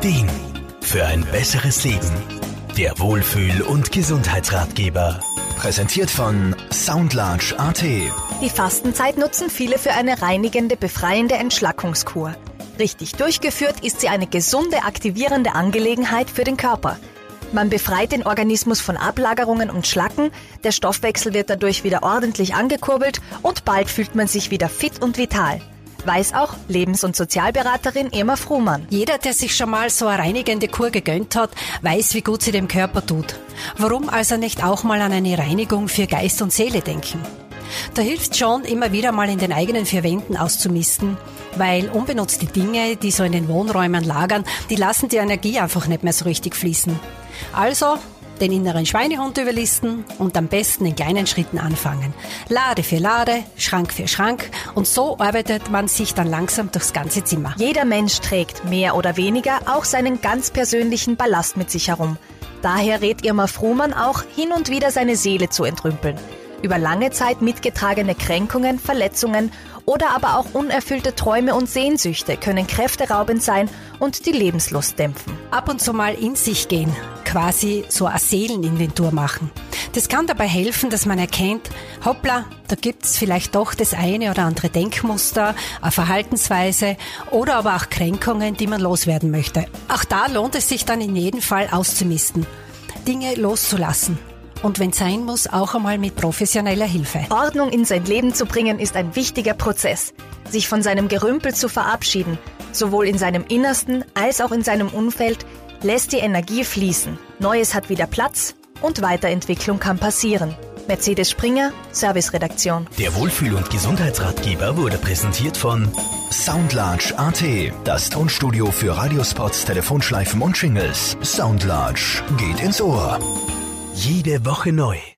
Ideen für ein besseres Leben. Der Wohlfühl- und Gesundheitsratgeber. Präsentiert von Soundlarge AT. Die Fastenzeit nutzen viele für eine reinigende, befreiende Entschlackungskur. Richtig durchgeführt ist sie eine gesunde, aktivierende Angelegenheit für den Körper. Man befreit den Organismus von Ablagerungen und Schlacken, der Stoffwechsel wird dadurch wieder ordentlich angekurbelt und bald fühlt man sich wieder fit und vital. Weiß auch Lebens- und Sozialberaterin Irma Fruhmann. Jeder, der sich schon mal so eine reinigende Kur gegönnt hat, weiß, wie gut sie dem Körper tut. Warum also nicht auch mal an eine Reinigung für Geist und Seele denken? Da hilft schon, immer wieder mal in den eigenen vier Wänden auszumisten, weil unbenutzte Dinge, die so in den Wohnräumen lagern, die lassen die Energie einfach nicht mehr so richtig fließen. Also den inneren Schweinehund überlisten und am besten in kleinen Schritten anfangen. Lade für Lade, Schrank für Schrank und so arbeitet man sich dann langsam durchs ganze Zimmer. Jeder Mensch trägt mehr oder weniger auch seinen ganz persönlichen Ballast mit sich herum. Daher rät Irma Fruhmann auch, hin und wieder seine Seele zu entrümpeln. Über lange Zeit mitgetragene Kränkungen, Verletzungen oder aber auch unerfüllte Träume und Sehnsüchte können kräfteraubend sein und die Lebenslust dämpfen. Ab und zu mal in sich gehen, quasi so eine Seeleninventur machen. Das kann dabei helfen, dass man erkennt, hoppla, da gibt's vielleicht doch das eine oder andere Denkmuster, eine Verhaltensweise oder aber auch Kränkungen, die man loswerden möchte. Auch da lohnt es sich dann in jedem Fall auszumisten, Dinge loszulassen und wenn sein muss, auch einmal mit professioneller Hilfe. Ordnung in sein Leben zu bringen ist ein wichtiger Prozess. Sich von seinem Gerümpel zu verabschieden, sowohl in seinem Innersten als auch in seinem Umfeld, lässt die Energie fließen. Neues hat wieder Platz und Weiterentwicklung kann passieren. Mercedes Springer, Serviceredaktion. Der Wohlfühl- und Gesundheitsratgeber wurde präsentiert von Soundlarge AT. Das Tonstudio für Radiospots, Telefonschleifen und Jingles. Soundlarge geht ins Ohr. Jede Woche neu.